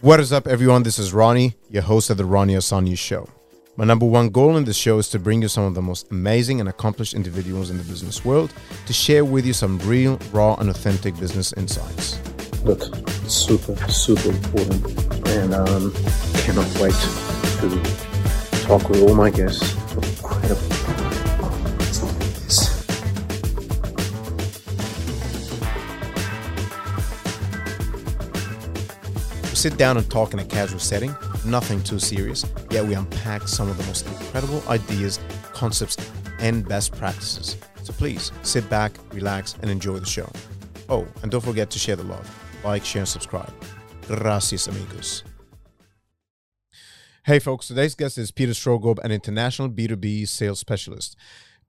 What is up, everyone? This is Ronnie, your host of the Ronnie Asani Show. My number one goal in this show is to bring you some of the most amazing and accomplished individuals in the business world to share with you some real, raw, and authentic business insights. Look, super, super important, and um, cannot wait to talk with all my guests. Incredible. Sit down and talk in a casual setting, nothing too serious, yet we unpack some of the most incredible ideas, concepts, and best practices. So please sit back, relax, and enjoy the show. Oh, and don't forget to share the love. Like, share, and subscribe. Gracias, amigos. Hey, folks, today's guest is Peter Strohkorb, an international B2B sales specialist.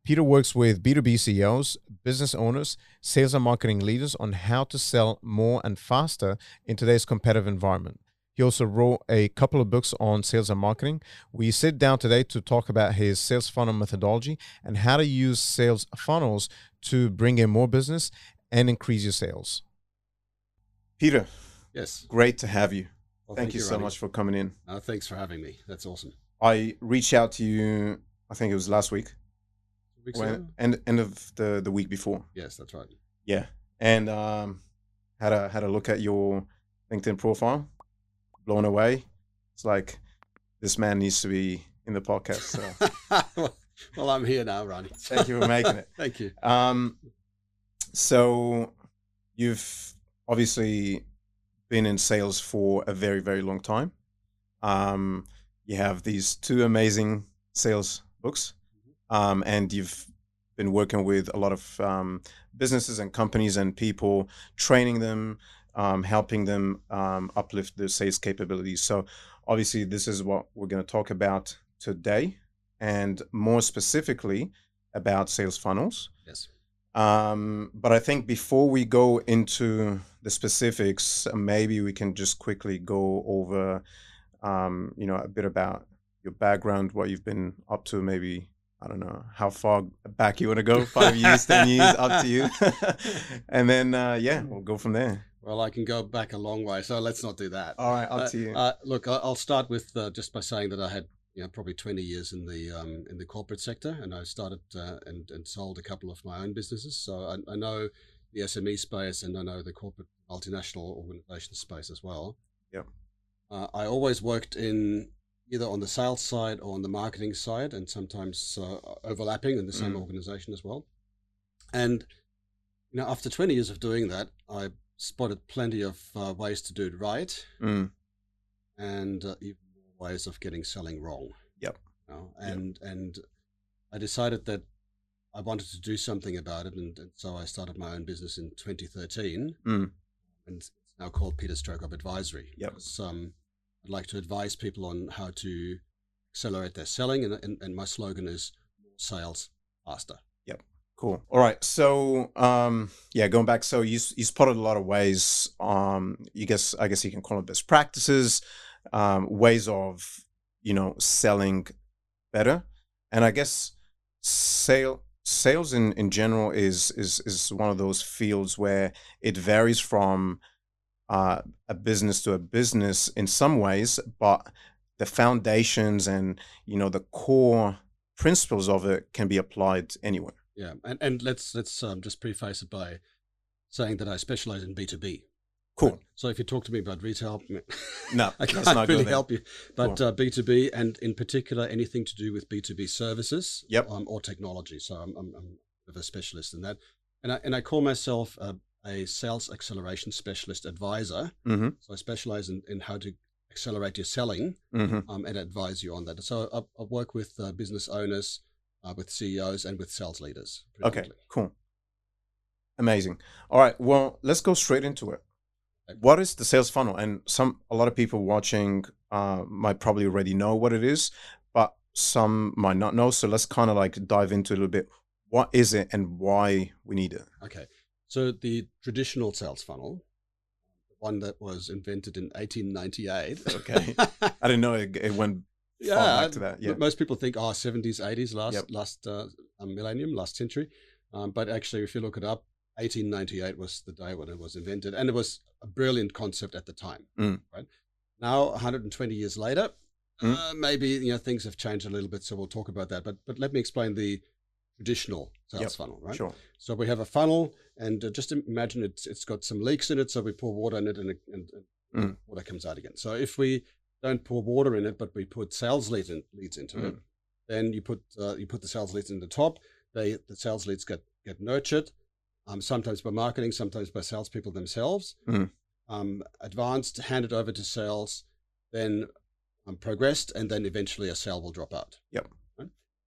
Peter works with B2B CEOs, business owners, sales and marketing leaders on how to sell more and faster in today's competitive environment. He also wrote a couple of books on sales and marketing. We sit down today to talk about his sales funnel methodology and how to use sales funnels to bring in more business and increase your sales. Peter, Yes. great to have you. Well, thank, you, so Ronnie. much for coming in. Uh, thanks for having me. That's awesome. I reached out to you, I think it was last week, Two weeks when, end, end of the, the week before. Yes, that's right. Yeah, and um, had a had a look at your LinkedIn profile. Blown away. It's like this man needs to be in the podcast. So well, I'm here now, Ronnie. thank you for making it. Thank you. Um, so you've obviously been in sales for a very very long time. Um, you have these two amazing sales books, um, and you've been working with a lot of um, businesses and companies and people, training them, um, helping them um, uplift their sales capabilities. So, obviously, this is what we're going to talk about today, and more specifically about sales funnels. Yes. Um, but I think before we go into the specifics, maybe we can just quickly go over, um, you know, a bit about your background, what you've been up to, maybe I don't know how far back you want to go, five years, ten years, up to you, and then uh, yeah, we'll go from there. Well, I can go back a long way, so let's not do that. All right, up Uh, to you. uh, look, I'll start with uh, just by saying that I had you know probably 20 years in the um, in the corporate sector, and I started uh, and and sold a couple of my own businesses. So I, I know the SME space, and I know the corporate multinational organization space as well. Yep. Uh, I always worked in either on the sales side or on the marketing side, and sometimes uh, overlapping in the same Mm. organization as well. And you know, after 20 years of doing that, I spotted plenty of uh, ways to do it right Mm, and uh, even more ways of getting selling wrong. Yep. You know, Yep. and and I decided that I wanted to do something about it, and, and so I started my own business in 2013, mm, and it's now called Peter Strohkorb Advisory. Yep. because, um, I'd like to advise people on how to accelerate their selling, and, and, and my slogan is sales faster. Yep. Cool. All right. So, um, yeah, going back. So you you spotted a lot of ways. Um, you guess I guess you can call them best practices, um, ways of you know selling better, and I guess sale sales in in general is is is one of those fields where it varies from uh, a business to a business in some ways, but the foundations and you know the core principles of it can be applied anywhere. Yeah, and and let's let's um, just preface it by saying that I specialize in B two B. Cool. So if you talk to me about retail, No, I can't really help you. But uh, B2B and in particular anything to do with B2B services Yep. um, or technology. So I'm, I'm, I'm a a specialist in that. And I, and I call myself a, a sales acceleration specialist advisor. Mm-hmm. So I specialize in, in how to accelerate your selling Mm-hmm. um, and advise you on that. So I, I work with uh, business owners, uh, with CEOs, and with sales leaders. Okay, cool. Amazing. All right. Well, let's go straight into it. Okay. What is the sales funnel? And some a lot of people watching uh, might probably already know what it is, but some might not know. So let's kind of like dive into a little bit. What is it and why we need it? Okay. So the traditional sales funnel, the one that was invented in 1898. Okay. I didn't know it, it went yeah, back to that, yeah. Most people think, oh, 70s, 80s, last Yep. last uh, um, millennium, last century. Um, but actually, if you look it up, 1898 was the day when it was invented, and it was a brilliant concept at the time. Mm. Right Now, 120 years later, Mm. uh, maybe you know things have changed a little bit. So we'll talk about that. But but let me explain the traditional sales Yep, funnel, right? Sure. So we have a funnel, and uh, just imagine it's it's got some leaks in it. So we pour water in it, and, it- and, and Mm. water comes out again. So if we don't pour water in it, but we put sales leads in, leads into it, Mm. then you put uh, you put the sales leads in the top. They the sales leads get get nurtured, um, sometimes by marketing, sometimes by salespeople themselves. Mm. Um, advanced, handed over to sales, then um, progressed, and then eventually a sale will drop out. Yep.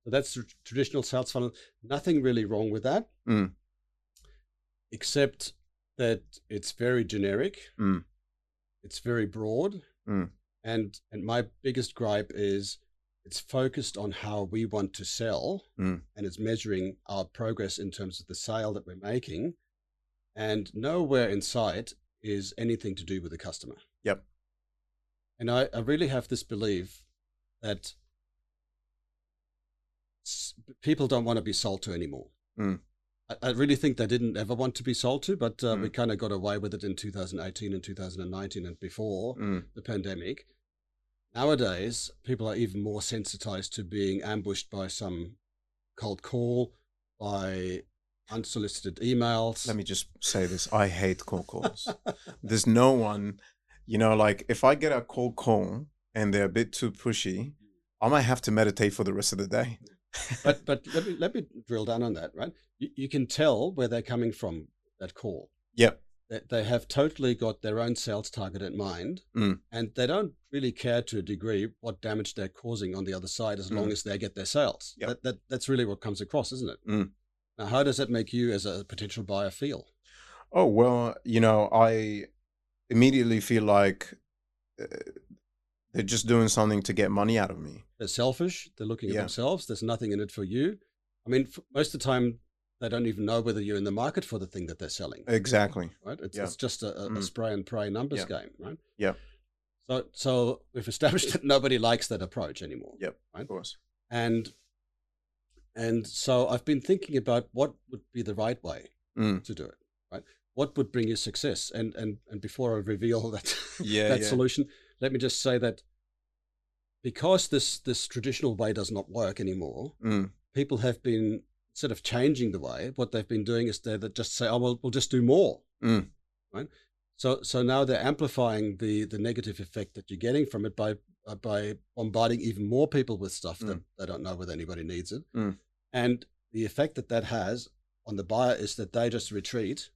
So that's the traditional sales funnel. Nothing really wrong with that, Mm. except that it's very generic. Mm. It's very broad, Mm. and and my biggest gripe is it's focused on how we want to sell, Mm. and it's measuring our progress in terms of the sale that we're making, and nowhere in sight is anything to do with the customer. Yep. And I, I really have this belief that people don't want to be sold to anymore. Mm. I, I really think they didn't ever want to be sold to, but uh, we Mm. kind of got away with it in 2018 and 2019 and before Mm. the pandemic. Nowadays, people are even more sensitized to being ambushed by some cold call, by unsolicited emails. Let me just say this: I hate cold calls. There's no one, you know, like if I get a cold call and they're a bit too pushy, I might have to meditate for the rest of the day. But but let me let me drill down on that. Right, you, you can tell where they're coming from. That call. Yep. They, they have totally got their own sales target in mind, Mm. and they don't really care to a degree what damage they're causing on the other side, as long as they get their sales. Yep. That, that that's really what comes across, isn't it? Mm. Now, how does that make you, as a potential buyer, feel? Oh well, you know, I immediately feel like uh, they're just doing something to get money out of me. They're selfish. They're looking at Yeah. themselves. There's nothing in it for you. I mean, f- most of the time, they don't even know whether you're in the market for the thing that they're selling. Exactly. right? It's, Yeah. it's just a, a, a Mm. spray and pray numbers Yeah. game, right? Yeah. So, so we've established that nobody likes that approach anymore, Yep. Right. Of course. and and so I've been thinking about what would be the right way Mm. to do it, right? What would bring you success? And and and before I reveal that Yeah. that yeah. solution, let me just say that because this this traditional way does not work anymore, Mm. people have been instead of changing the way, what they've been doing is they just say, "Oh, well, we'll just do more." Mm. Right. So so now they're amplifying the the negative effect that you're getting from it by uh, by bombarding even more people with stuff that they don't know whether anybody needs it, Mm. and the effect that that has on the buyer is that they just retreat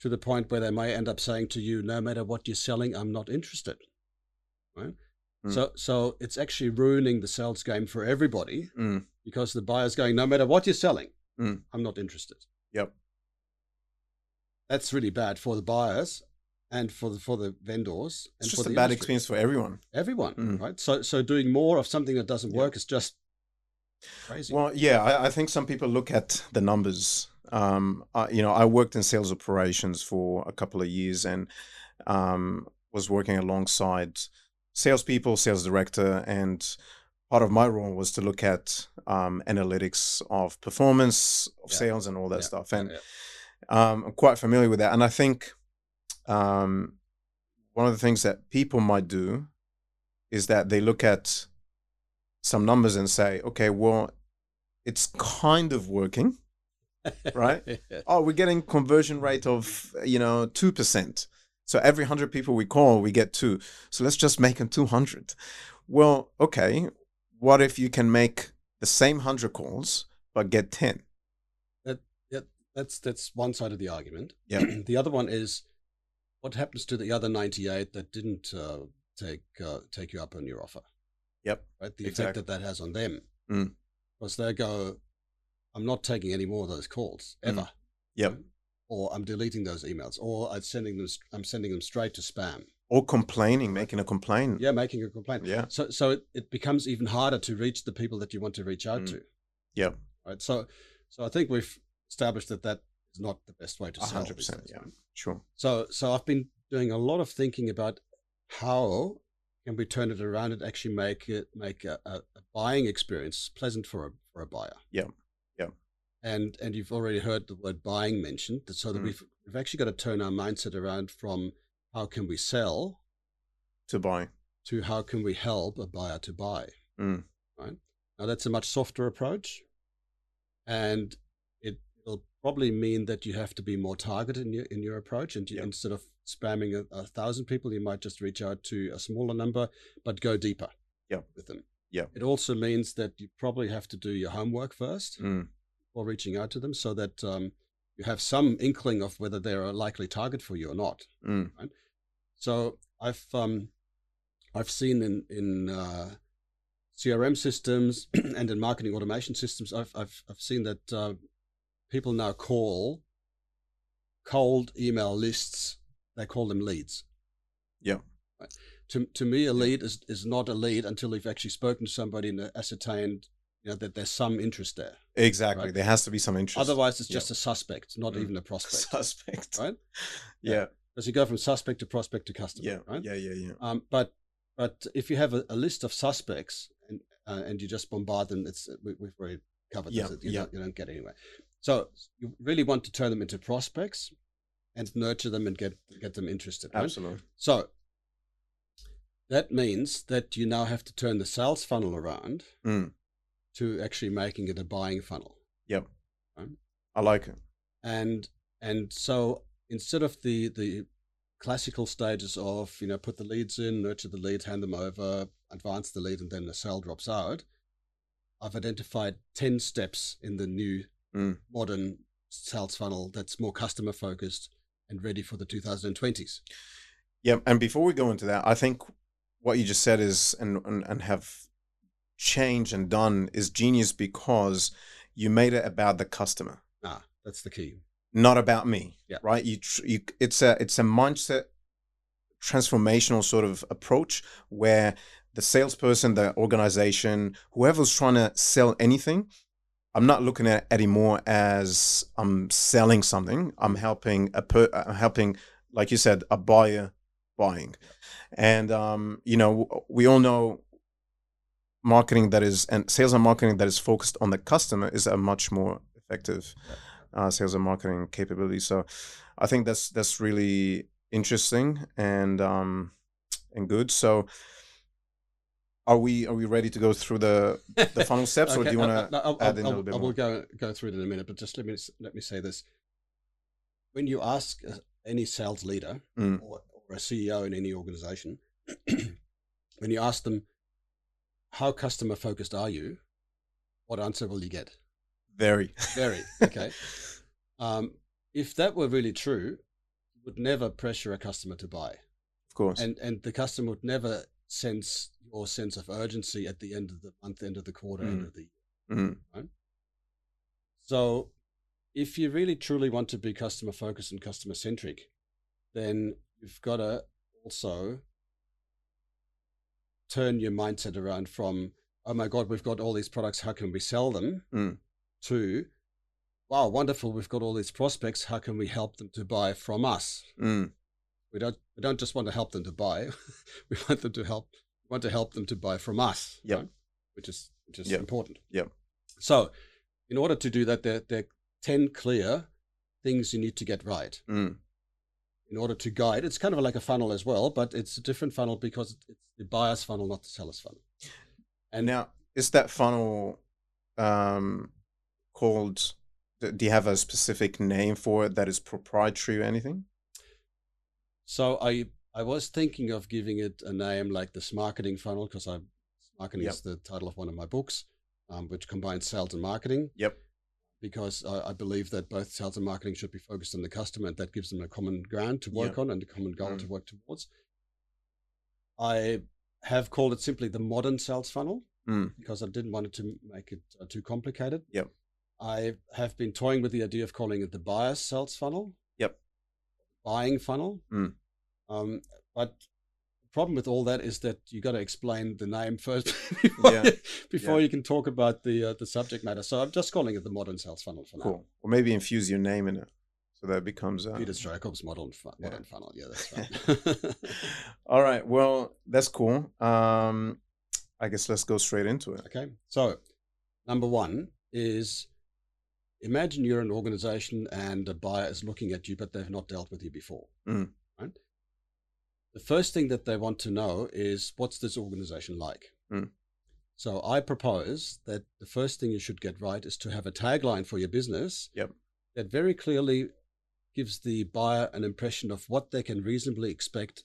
to the point where they may end up saying to you, "No matter what you're selling, I'm not interested." Right. Mm. So so it's actually ruining the sales game for everybody Mm. because the buyer's going, no matter what you're selling, Mm. I'm not interested. Yep. That's really bad for the buyers and for the for the vendors and It's for just a bad industry. experience for everyone. Everyone, Mm. right? So so doing more of something that doesn't Yeah. work is just crazy. Well, yeah, I, I think some people look at the numbers. Um, I, you know, I worked in sales operations for a couple of years and um, was working alongside salespeople, sales director, and part of my role was to look at um, analytics of performance of Yeah. sales and all that Yeah, stuff. And yeah. um, I'm quite familiar with that. And I think um, one of the things that people might do is that they look at some numbers and say, okay, well, it's kind of working. right? Oh, we're getting conversion rate of, you know, 2%. So every 100 people we call, we get two. So let's just make them 200. Well, okay. What if you can make the same 100 calls, but get 10? That that's that's one side of the argument. Yeah. the other one is what happens to the other 98 that didn't uh, take uh, take you up on your offer? Yep. Right. The Exactly. effect that that has on them. Mm. Because they go, I'm not taking any more of those calls ever. Mm. Yep. Or I'm deleting those emails, or I'm sending them. I'm sending them straight to spam. Or complaining, making a complaint. Yeah, making a complaint. Yeah. So so it, it becomes even harder to reach the people that you want to reach out Mm. to. Yeah. Right. So so I think we've established that that is not the best way to sell. Hundred percent. Yeah. Sure. So so I've been doing a lot of thinking about how can we turn it around and actually make it make a, a, a buying experience pleasant for a for a buyer. Yeah. Yeah. And and you've already heard the word buying mentioned, so that Mm. we've we've actually got to turn our mindset around from how can we sell to buy. to how can we help a buyer to buy. Mm. Right now, that's a much softer approach, and it will probably mean that you have to be more targeted in your in your approach, and you, Yep. instead of spamming a, a thousand people, you might just reach out to a smaller number, but go deeper. Yep. with them. Yeah. It also means that you probably have to do your homework first Mm. Before reaching out to them, so that um, you have some inkling of whether they're a likely target for you or not. Mm. So I've um, I've seen in in uh, CRM systems and in marketing automation systems, I've I've I've seen that uh, people now call cold email lists. They call them leads. Yeah. Right. To to me, a lead is is not a lead until you've actually spoken to somebody and ascertained you know that there's some interest there. Exactly. Right. There has to be some interest. Otherwise, it's Yeah. just a suspect, not Mm. even a prospect. suspect. Right? Yeah. As you go from suspect to prospect to customer. Yeah. Right. Yeah. Yeah. Yeah. Um, but but if you have a, a list of suspects and uh, and you just bombard them, it's we, we've already covered Yeah, this. You, yeah. don't, you don't get anywhere. So you really want to turn them into prospects and nurture them and get get them interested. Right? Absolutely. So that means that you now have to turn the sales funnel around Mm. To actually making it a buying funnel. Yep. I like it. and and so instead of the the classical stages of you know put the leads in nurture the lead hand them over advance the lead and then the sale drops out i've identified 10 steps in the new Mm. modern sales funnel that's more customer focused and ready for the 2020s Yeah, and before we go into that, I think what you just said is and and, and have changed and done is genius because you made it about the customer, ah that's the key not about me. Yeah. Right? You tr- you it's a it's a mindset transformational sort of approach where the salesperson, the organization, whoever's trying to sell anything, I'm not looking at it anymore as I'm selling something. I'm helping a per, I'm helping, like you said, a buyer buying, and um, you know we all know marketing that is and sales and marketing that is focused on the customer is a much more effective uh, sales and marketing capability. So I think that's that's really interesting and um, and good. So are we are we ready to go through the the funnel steps, or do you want uh, to? no, I'll- add in a I'll- little bit I will more? go go through it in a minute, but just let me let me say this: when you ask uh, any sales leader Mm. or, or a CEO in any organization, when you ask them how customer focused are you, what answer will you get? Very. Very okay. um, if that were really true, you would never pressure a customer to buy, Of course. and and the customer would never sense your sense of urgency at the end of the month, end of the quarter, end Mm. of the Mm. So, if you really truly want to be customer focused and customer centric, then you've got to also turn your mindset around from, oh my God, we've got all these products, how can we sell them? Mm. to, wow, wonderful, we've got all these prospects, how can we help them to buy from us? Mm. We don't, we don't just want to help them to buy, we want them to help, we want to help them to buy from us, Yep. right? which is, which is Yep. important. Yeah. So, in order to do that, there, there are 10 clear things you need to get right Mm. In order to guide. It's kind of like a funnel as well, but it's a different funnel because it's the buyer's funnel, not the seller's funnel. And now, is that funnel um, called? Do you have a specific name for it that is proprietary or anything? So I I was thinking of giving it a name like this Smarketing funnel because I marketing Yep. is the title of one of my books, um, which combines sales and marketing. Yep. Because I, I believe that both sales and marketing should be focused on the customer, and that gives them a common ground to work Yep. on and a common goal Mm. to work towards. I have called it simply the modern sales funnel Mm. because I didn't want it to make it uh, too complicated. Yep. I have been toying with the idea of calling it the buyer's sales funnel. Yep. Buying funnel. Mm. Um, but problem with all that is that you got to explain the name first before, Yeah. before Yeah. you can talk about the uh, the subject matter. So I'm just calling it the modern sales funnel for now. Cool. Or maybe infuse your name in it, so that becomes. Uh, Peter Jacobs modern fu- Yeah. modern funnel. Yeah, that's right. All right. Well, that's cool. Um, I guess let's go straight into it. Okay. So, number one is imagine you're an organization and a buyer is looking at you, but they've not dealt with you before. Mm. The first thing that they want to know is what's this organization like? Mm. So I propose that the first thing you should get right is to have a tagline for your business Yep. that very clearly gives the buyer an impression of what they can reasonably expect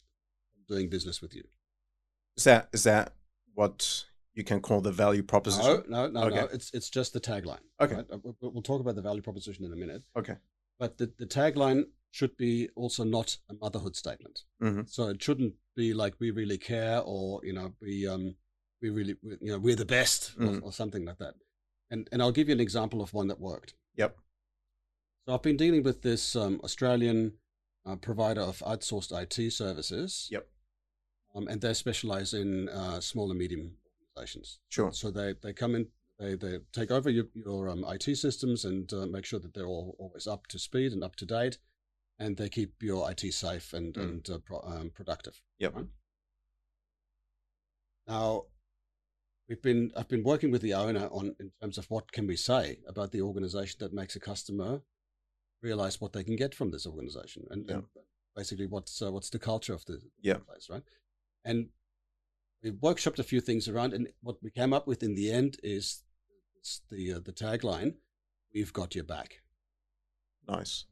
doing business with you. Is that is that what you can call the value proposition? No, no, no, no. It's it's just the tagline. Okay. right? Uh, we- We'll talk about the value proposition in a minute. Okay. But the, the tagline should be also not a motherhood statement. hmm So it shouldn't be like we really care or you know we um we really we- you know we're the best Mm. or, or something like that. And and I'll give you an example of one that worked. Yep. So I've been dealing with this um, Australian uh, provider of outsourced IT services. Yep. Um, and they specialize in uh, small and medium organizations. Sure. So they, they come in, they, they take over your, your um, IT systems and uh, make sure that they're all always up to speed and up to date, and they keep your IT safe and, Mm. and uh, pro, um, productive. Yep. right? Now, we've been I've been working with the owner on in terms of what can we say about the organization that makes a customer realize what they can get from this organization and, Yeah. and basically what's uh, what's the culture of the Yeah. place, right? And we workshopped a few things around, and what we came up with in the end is it's the uh, the tagline: "We've got your back," Nice.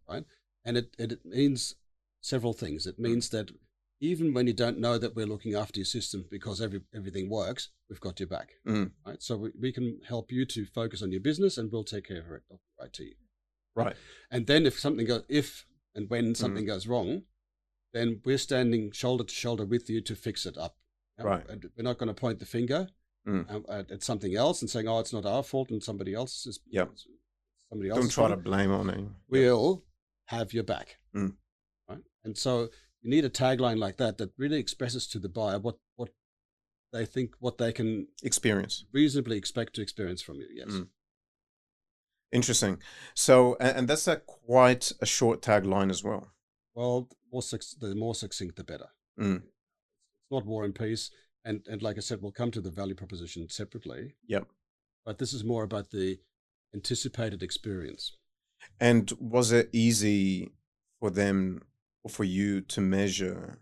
And it it it means several things. It means that even when you don't know that we're looking after your system because every everything works, we've got your back, Mm. right? So we, we can help you to focus on your business, and we'll take care of it- of your IT. Right. And then if something goes, if and when something goes wrong, then we're standing shoulder to shoulder with you to fix it up. Right. And we're not going to point the finger Mm. um, at, at something else and saying, "Oh, it's not our fault," and somebody else is. Yep. Somebody else Don't try to blame on it. We'll have your back. Mm. Right. And so you need a tagline like that that really expresses to the buyer what what they think, what they can Experience. reasonably expect to experience from you. Yes. Mm. Interesting. So, and, that's a quite a short tagline as well. Well, more suc- the more succinct, the better. Mm. It's not war and peace. And and like I said, we'll come to the value proposition separately. Yep. But this is more about the anticipated experience. And was it easy for them or for you to measure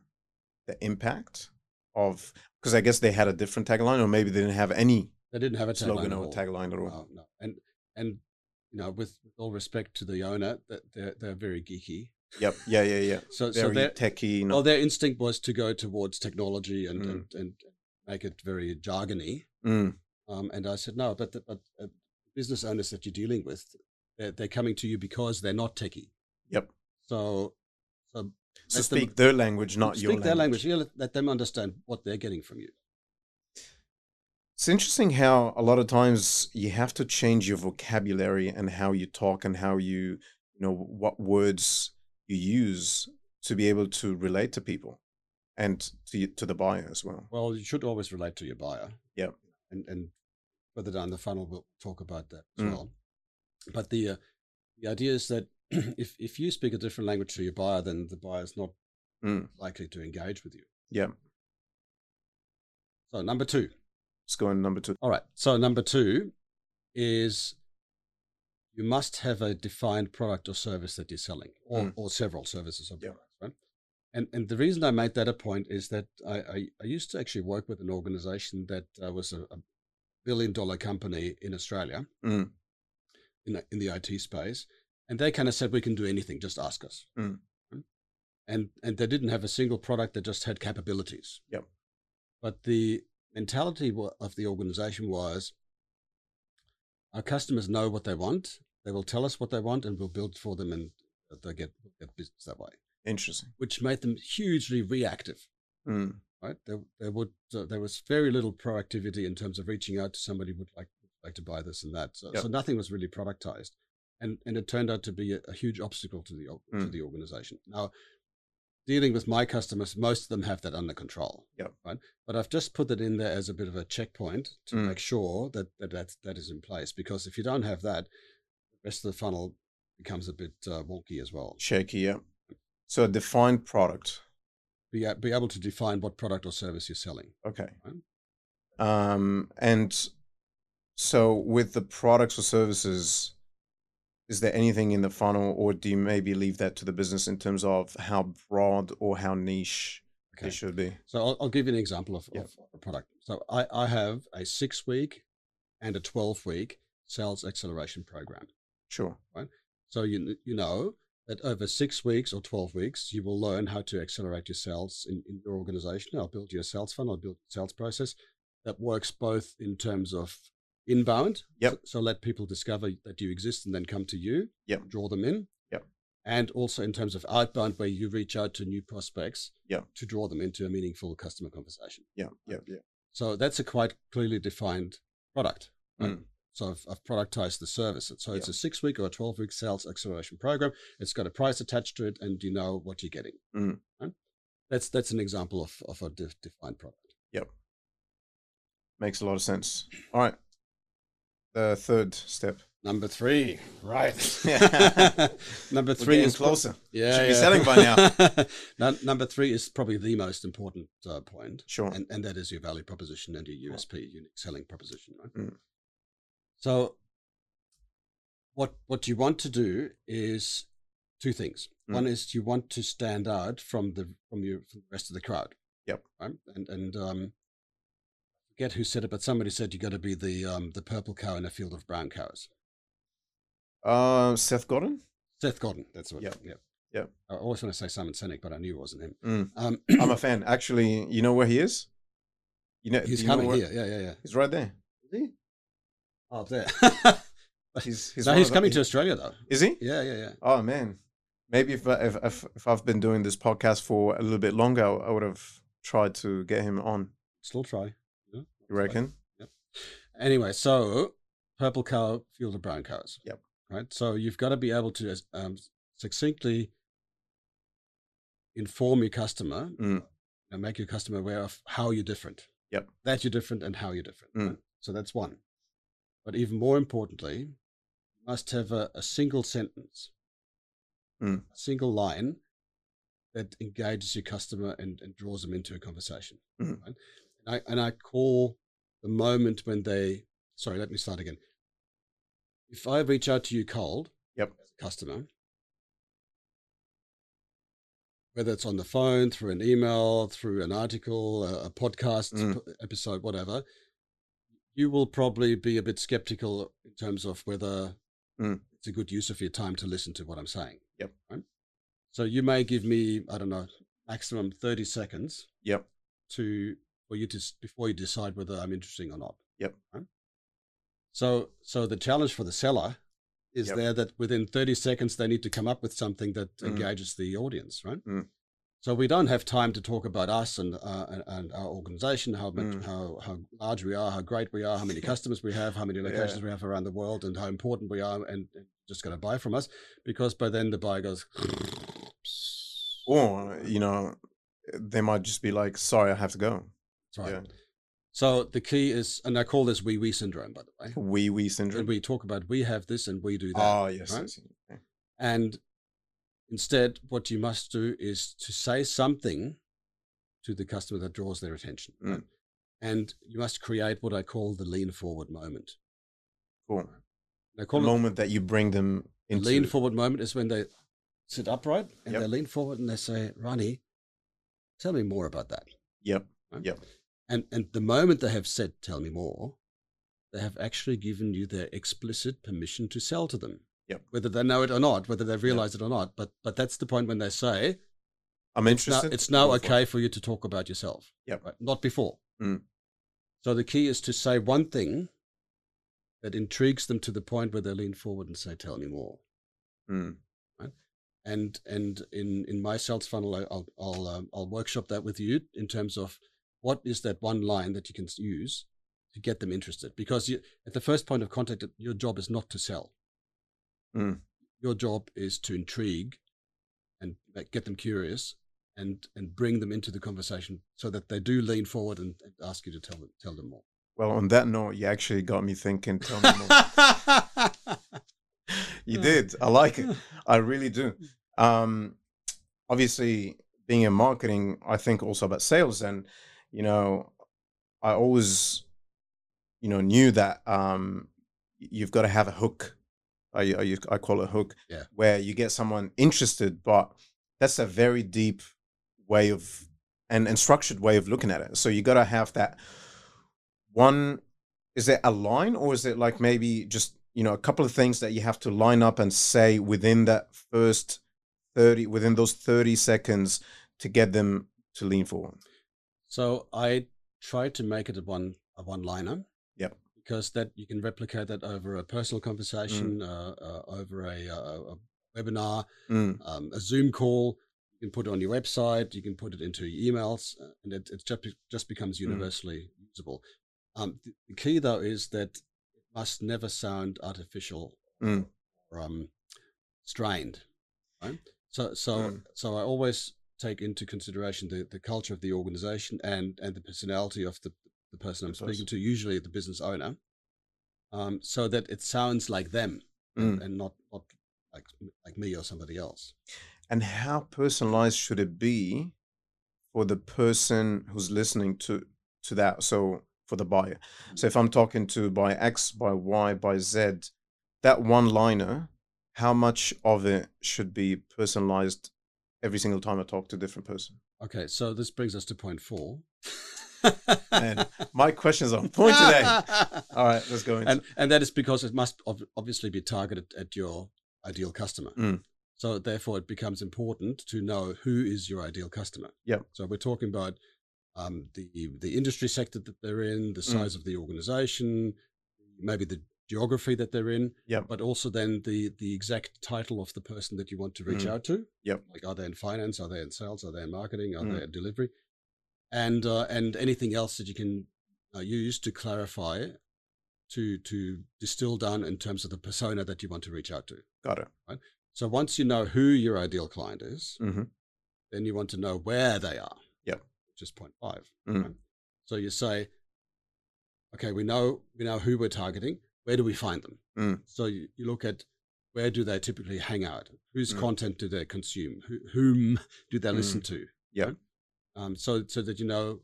the impact of? Because I guess they had a different tagline, or maybe they didn't have any They didn't have a slogan or tagline at all. No, no. And and you know, with, all respect to the owner, that they're they're very geeky. Yep. Yeah. Yeah. Yeah. So so Very their techie. well, their instinct was to go towards technology and Mm. and, and make it very jargony. Mm. Um, and I said no, but the, but uh, business owners that you're dealing with, they're, they're coming to you because they're not techie. Yep. So so So let them- speak their language, not speak your their language. let, let them understand what they're getting from you. It's interesting how a lot of times you have to change your vocabulary and how you talk and how you, you know, what words you use to be able to relate to people and to to the buyer as well. Well, you should always relate to your buyer. Yep. And and further down the funnel, we'll talk about that as Mm. well. But the uh, the idea is that if if you speak a different language to your buyer, then the buyer is not Mm. likely to engage with you. Yeah. So number two. Let's go on number two. All right. So number two is you must have a defined product or service that you're selling, or, Mm. or several services or Yeah. products, right? And and the reason I made that a point is that I I, I used to actually work with an organization that uh, was a, a billion dollar company in Australia Mm. In the, in the IT space, and they kind of said we can do anything, just ask us. Mm. And and they didn't have a single product; they just had capabilities. Yep. But the mentality of the organization was our customers know what they want. They will tell us what they want, and we'll build for them, and they get get business that way, Interesting. which made them hugely reactive. Mm. Right? There, there would uh, there was very little proactivity in terms of reaching out to somebody who would like like to buy this and that. So, Yep. so nothing was really productized, and and it turned out to be a, a huge obstacle to the o- to Mm. the organization. Now, dealing with my customers, most of them have that under control. Yep. Right. But I've just put it in there as a bit of a checkpoint to Mm. make sure that that that, that is in place. Because if you don't have that, the rest of the funnel becomes a bit uh, wonky as well. Shaky. Yeah. So a defined product. Be be able to define what product or service you're selling. Okay. Right. Um, and so with the products or services, is there anything in the funnel, or do you maybe leave that to the business in terms of how broad or how niche Okay. They should be. So I'll, I'll give you an example of, Yeah. of a product. So I, I have a six week and a 12 week sales acceleration program. Sure. Right? So you, you know that over six weeks or 12 weeks, you will learn how to accelerate your sales in, in your organization. I'll build your sales funnel, I'll build a sales process that works both in terms of inbound. Yep. So, so let people discover that you exist and then come to you. Yep. Draw them in. Yep. And also in terms of outbound, where you reach out to new prospects. Yep. To draw them into a meaningful customer conversation. Yeah. Yeah. Yeah. So that's a quite clearly defined product. right? Mm. So I've, I've productized the service. So it's Yeah. a six week or a 12 week sales acceleration program. It's got a price attached to it and you know what you're getting. Mm. right? That's, that's an example of, of a de- defined product. Yep. Makes a lot of sense. All right. The third step. Number three, right? number three is pro- closer. yeah, Should be selling by now. Num- number three is probably the most important uh, point, Sure. and, and that is your value proposition and your USP, unique selling proposition. Right? Mm. So, what what you want to do is two things. Mm. One is you want to stand out from the from your from the rest of the crowd. Yep. Right. And and um, I forget who said it, but somebody said you got to be the um the purple cow in a field of brown cows. Uh, Seth Godin. Seth Godin. That's what. Yep. Yep. Yep. I always want to say Simon Sinek, but I knew it wasn't him. Mm. Um, I'm a fan. Actually, you know where he is? You know, he's you know coming where- here. Yeah, yeah, yeah. He's right there. Is he? Oh, there. He's he's, no, he's of the- coming to Australia though. Is he? Yeah, yeah, yeah. Oh man, maybe if if if, if I've been doing this podcast for a little bit longer, I would have tried to get him on. Still try. You reckon? Yep. Anyway, so purple cow, field of brown cows. Yep. Right. So you've got to be able to um, succinctly inform your customer Mm. and make your customer aware of how you're different. Yep. That you're different and how you're different. Mm. right? So that's one. But even more importantly, you must have a, a single sentence, Mm. a single line that engages your customer and, and draws them into a conversation. Mm. Right? And I and I call the moment when they sorry, let me start again. If I reach out to you cold Yep. as a customer, whether it's on the phone, through an email, through an article, a, a podcast Mm. episode, whatever, you will probably be a bit skeptical in terms of whether Mm. it's a good use of your time to listen to what I'm saying. Yep. Right? So you may give me, I don't know, maximum 30 seconds Yep. to for you to before you decide whether I'm interesting or not. Yep. Right? So so the challenge for the seller is Yep. there that within 30 seconds they need to come up with something that Mm. engages the audience, right? Mm. So we don't have time to talk about us and uh, and- and our organization, how much, Mm. how how large we are, how great we are, how many customers we have, how many locations Yeah. we have around the world, and how important we are, and, and just going to buy from us, because by then the buyer goes. Or you know, they might just be like, "Sorry, I have to go." Right. Yeah. So the key is, and I call this wee wee syndrome, by the way. Wee wee And syndrome. we talk about we have this and we do that. Oh yes, right? yes. yes. And instead, what you must do is to say something to the customer that draws their attention. Mm. right? And you must create what I call the lean forward moment. Cool. And I The call it moment that you bring them the into lean forward moment is when they sit upright and Yep. they lean forward and they say, Ronnie, tell me more about that. Yep. right? Yep. And and the moment they have said, tell me more, they have actually given you their explicit permission to sell to them. Yep. Whether they know it or not, whether they realize it or not. But but that's the point when they say I'm interested. it's now Go for it. okay for you to talk about yourself. Yep. Right? Not before. Mm. So the key is to say one thing that intrigues them to the point where they lean forward and say, Tell me more. Mm. and and in in my sales funnel i'll i'll um, i'll workshop that with you in terms of what is that one line that you can use to get them interested because you, at the first point of contact your job is not to sell Mm. your job is to intrigue and get them curious and and bring them into the conversation so that they do lean forward and, and ask you to tell them tell them more Well, on that note, you actually got me thinking. Tell me more. you did. I like it. I really do. Um, obviously, being in marketing, I think also about sales, and you know, I always, you know, knew that um, you've got to have a hook. I, I I call it a hook, Yeah. where you get someone interested, but that's a very deep way of and and structured way of looking at it. So you got to have that one. Is it a line, or is it like maybe just you know a couple of things that you have to line up and say within that first thirty, within those thirty seconds to get them to lean forward? So I try to make it a one a one liner. Yep. Because that you can replicate that over a personal conversation, Mm. uh, uh, over a, a, a webinar, Mm, um, a Zoom call. You can put it on your website. You can put it into your emails, uh, and it, it just just becomes Mm. universally usable. Um, the, the key though is that it must never sound artificial Mm. or um, strained, right? So so Mm. so I always take into consideration the, the culture of the organization and and the personality of the the person I'm The speaking person. to, usually the business owner, um, so that it sounds like them and, Mm. and not not like like me or somebody else. And how personalized should it be for the person who's listening to to that? So for the buyer. So if I'm talking to by X, by Y, by Z, that one liner, how much of it should be personalized every single time I talk to a different person? Okay, so this brings us to point four. Man, My questions on point today. All right, let's go into and and that is because it must ob- obviously be targeted at your ideal customer. Mm. So therefore, it becomes important to know who is your ideal customer. Yeah. So we're talking about um, the the industry sector that they're in, the Mm. size of the organization, maybe the geography that they're in, Yep. but also then the the exact title of the person that you want to reach Mm. out to. Yep. Like, are they in finance? Are they in sales? Are they in marketing? Are Mm. they in delivery? And uh, and anything else that you can uh, use to clarify, to to distill down in terms of the persona that you want to reach out to. got it. Right? So once you know who your ideal client is, hmm then you want to know where they are. Yep. Which is point five. Mm. right? So you say, okay, we know we know who we're targeting. Where do we find them? Mm. So you, you look at where do they typically hang out? Whose Mm. content do they consume? Who, whom do they listen to? Right? Um, so so that you know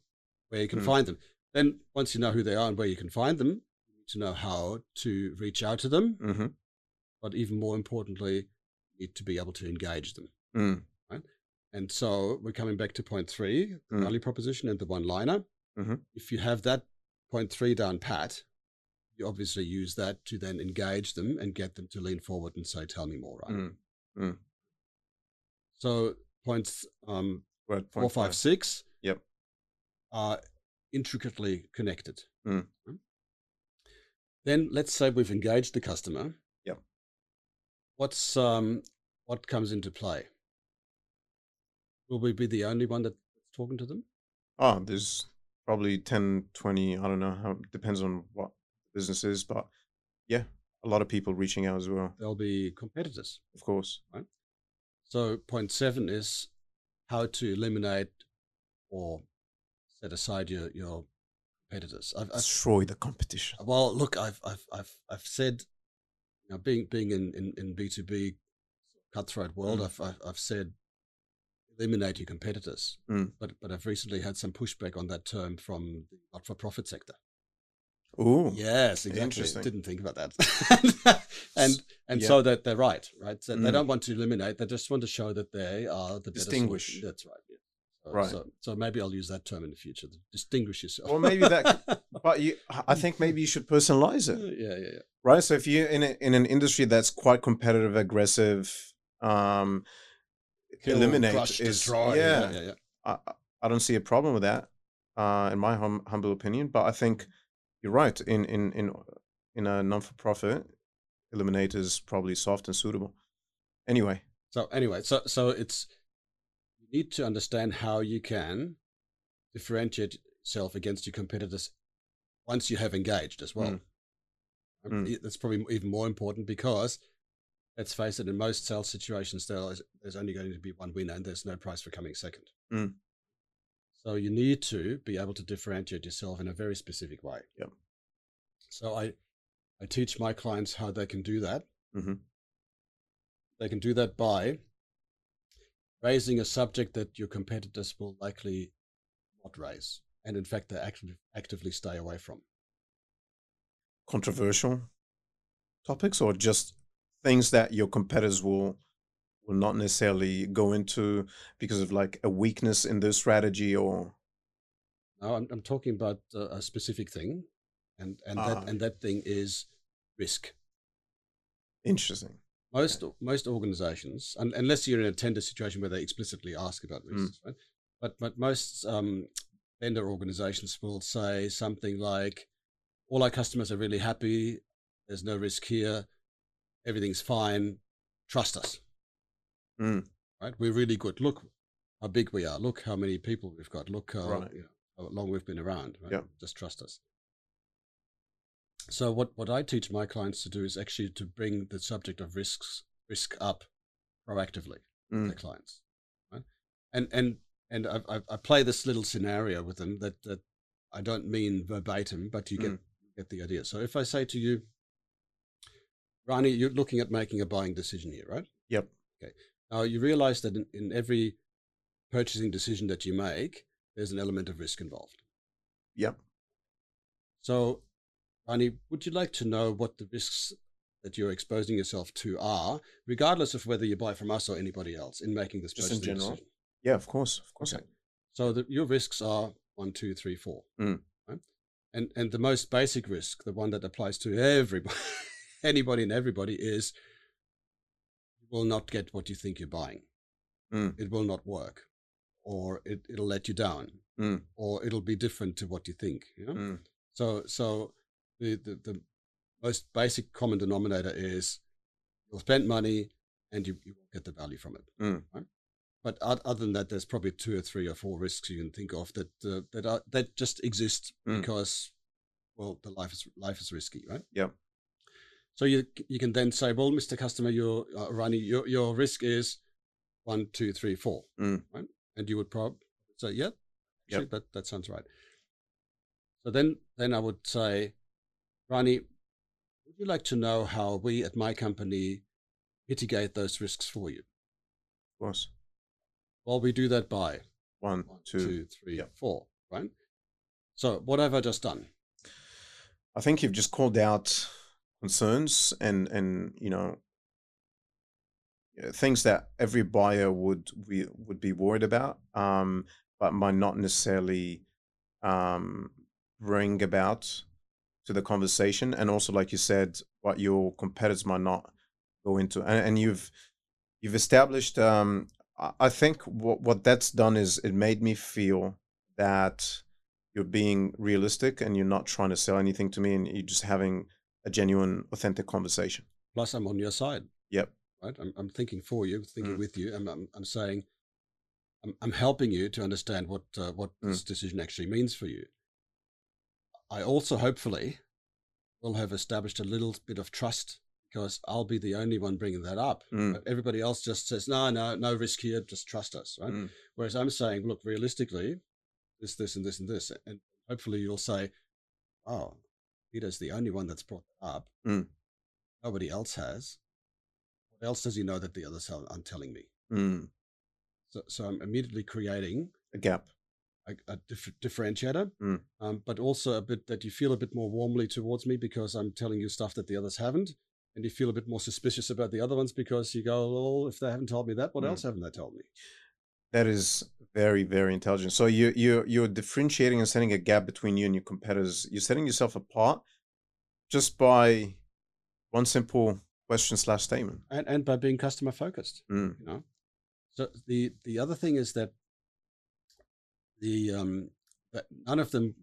where you can Mm. find them. Then once you know who they are and where you can find them, to know how to reach out to them. hmm But even more importantly, you need to be able to engage them. Mm. And so we're coming back to point three, the Mm. value proposition and the one liner. Mhm. If you have that point three down pat, you obviously use that to then engage them and get them to lean forward and say, Tell me more, right? Mm. So points um, We're four, point five, six Yep. are intricately connected. Mm. Then let's say we've engaged the customer. Yep. What's um what comes into play? Will we be the only one that's talking to them? Oh, there's probably 10, 20, I don't know how depends on what the business is, but yeah, a lot of people reaching out as well, There'll be competitors. of course. Right? So point seven is how to eliminate or set aside your your competitors. I've, I've Destroy the competition. Well, look, I've I've I've I've said, you know, being being in in in B two B cutthroat world, Mm. I've, I've I've said eliminate your competitors, Mm. but but I've recently had some pushback on that term from the not for profit sector. Ooh. Yes, exactly. Interesting. Didn't think about that, and and Yeah. so that they're right, right. So they Mm. don't want to eliminate; they just want to show that they are the Distinguish. That's right. Yeah. So, Right. So, so maybe I'll use that term in the future. Distinguish yourself. Or maybe that- But you, I think maybe you should personalize it, yeah, yeah, yeah. right? So if you're in a, in an industry that's quite competitive, aggressive, um, Kill, eliminate crush, is destroy. yeah. yeah, yeah. I, I don't see a problem with that, uh, in my hum, humble opinion. But I think you're right. In in in in a non-for-profit, eliminate is probably soft and suitable. Anyway, So anyway, so so it's you need to understand how you can differentiate yourself against your competitors once you have engaged as well. Mm. Um, Mm. That's probably even more important because let's face it, in most sales situations, there is, there's only going to be one winner and there's no price for coming second. Mm. So you need to be able to differentiate yourself in a very specific way. Yep. So I I teach my clients how they can do that. Mhm. They can do that by raising a subject that your competitors will likely not raise, and in fact, they actively actively stay away from. controversial topics or just things that your competitors will will not necessarily go into because of like a weakness in the strategy or No, I'm, I'm talking about uh, a specific thing, and and Ah. that and that thing is risk. interesting. Most most organizations, un, unless you're in a tender situation where they explicitly ask about Mm. risks, right? But but most um, vendor organizations will say something like, "All our customers are really happy. There's no risk here. Everything's fine. Trust us." Mm. Right? We're really good. Look how big we are. Look how many people we've got. Look how, Right. you know, how long we've been around. Right? Just trust us. So what, what I teach my clients to do is actually to bring the subject of risks risk up proactively with Mm. their clients, right? And and and I, I, I play this little scenario with them that that I don't mean verbatim, but you get Mm. get the idea. So if I say to you, Rani, you're looking at making a buying decision here, right? Yep. Now you realize that in, in every purchasing decision that you make, there's an element of risk involved. Yep. So, Rani, would you like to know what the risks that you're exposing yourself to are, regardless of whether you buy from us or anybody else, in making this Just in general? decision? Yeah, of course. Of course. Okay. So the, your risks are one, two, three, four. Mm. Right? And and the most basic risk, the one that applies to everybody, anybody and everybody, is will not get what you think you're buying. Mm. It will not work, or it, it'll let you down, Mm. or it'll be different to what you think. You know? Mm. So so the, the the most basic common denominator is you'll spend money and you, you won't get the value from it. Mm. Right? But other than that, there's probably two or three or four risks you can think of that uh, that are that just exist Mm. because well, the life is life is risky, right? Yep. So you you can then say, well, Mr. Customer, your uh, Rani, your your risk is one, two, three, four, Mm. right? And you would probably say, yeah, Yep. actually, that that sounds right. So then then I would say, Rani, would you like to know how we at my company mitigate those risks for you? Of course. Well, we do that by One, one, two. two, Yep. four, right? So what have I just done? I think you've just called out concerns and and you know things that every buyer would we would be worried about, um, but might not necessarily um, bring about to the conversation. And also, like you said, what your competitors might not go into. And, and you've you've established. Um, I think what what that's done is it made me feel that you're being realistic and you're not trying to sell anything to me and you're just having a genuine authentic conversation Plus, I'm on your side, yep right? I'm, I'm thinking for you, thinking Mm. with you. I'm, I'm, I'm saying, I'm, I'm helping you to understand what uh, what Mm. this decision actually means for you. I also hopefully will have established a little bit of trust because I'll be the only one bringing that up. Mm. But everybody else just says, no, no, no risk here, just trust us, right? Mm. Whereas I'm saying, look, realistically, this, this, and this, and this. And hopefully you'll say, oh, Peter's the only one that's brought that up. Mm. Nobody else has. What else does he know that the others are- aren't telling me? Mm. So, so I'm immediately creating a gap a, a dif- differentiator, Mm. um, but also a bit that you feel a bit more warmly towards me because I'm telling you stuff that the others haven't. And you feel a bit more suspicious about the other ones because you go, well, if they haven't told me that, what Mm. else haven't they told me? That is very very intelligent so you you you're differentiating and setting a gap between you and your competitors you're setting yourself apart just by one simple question slash statement And, and by being customer focused. Mm. you know so the the other thing is that the um that none of them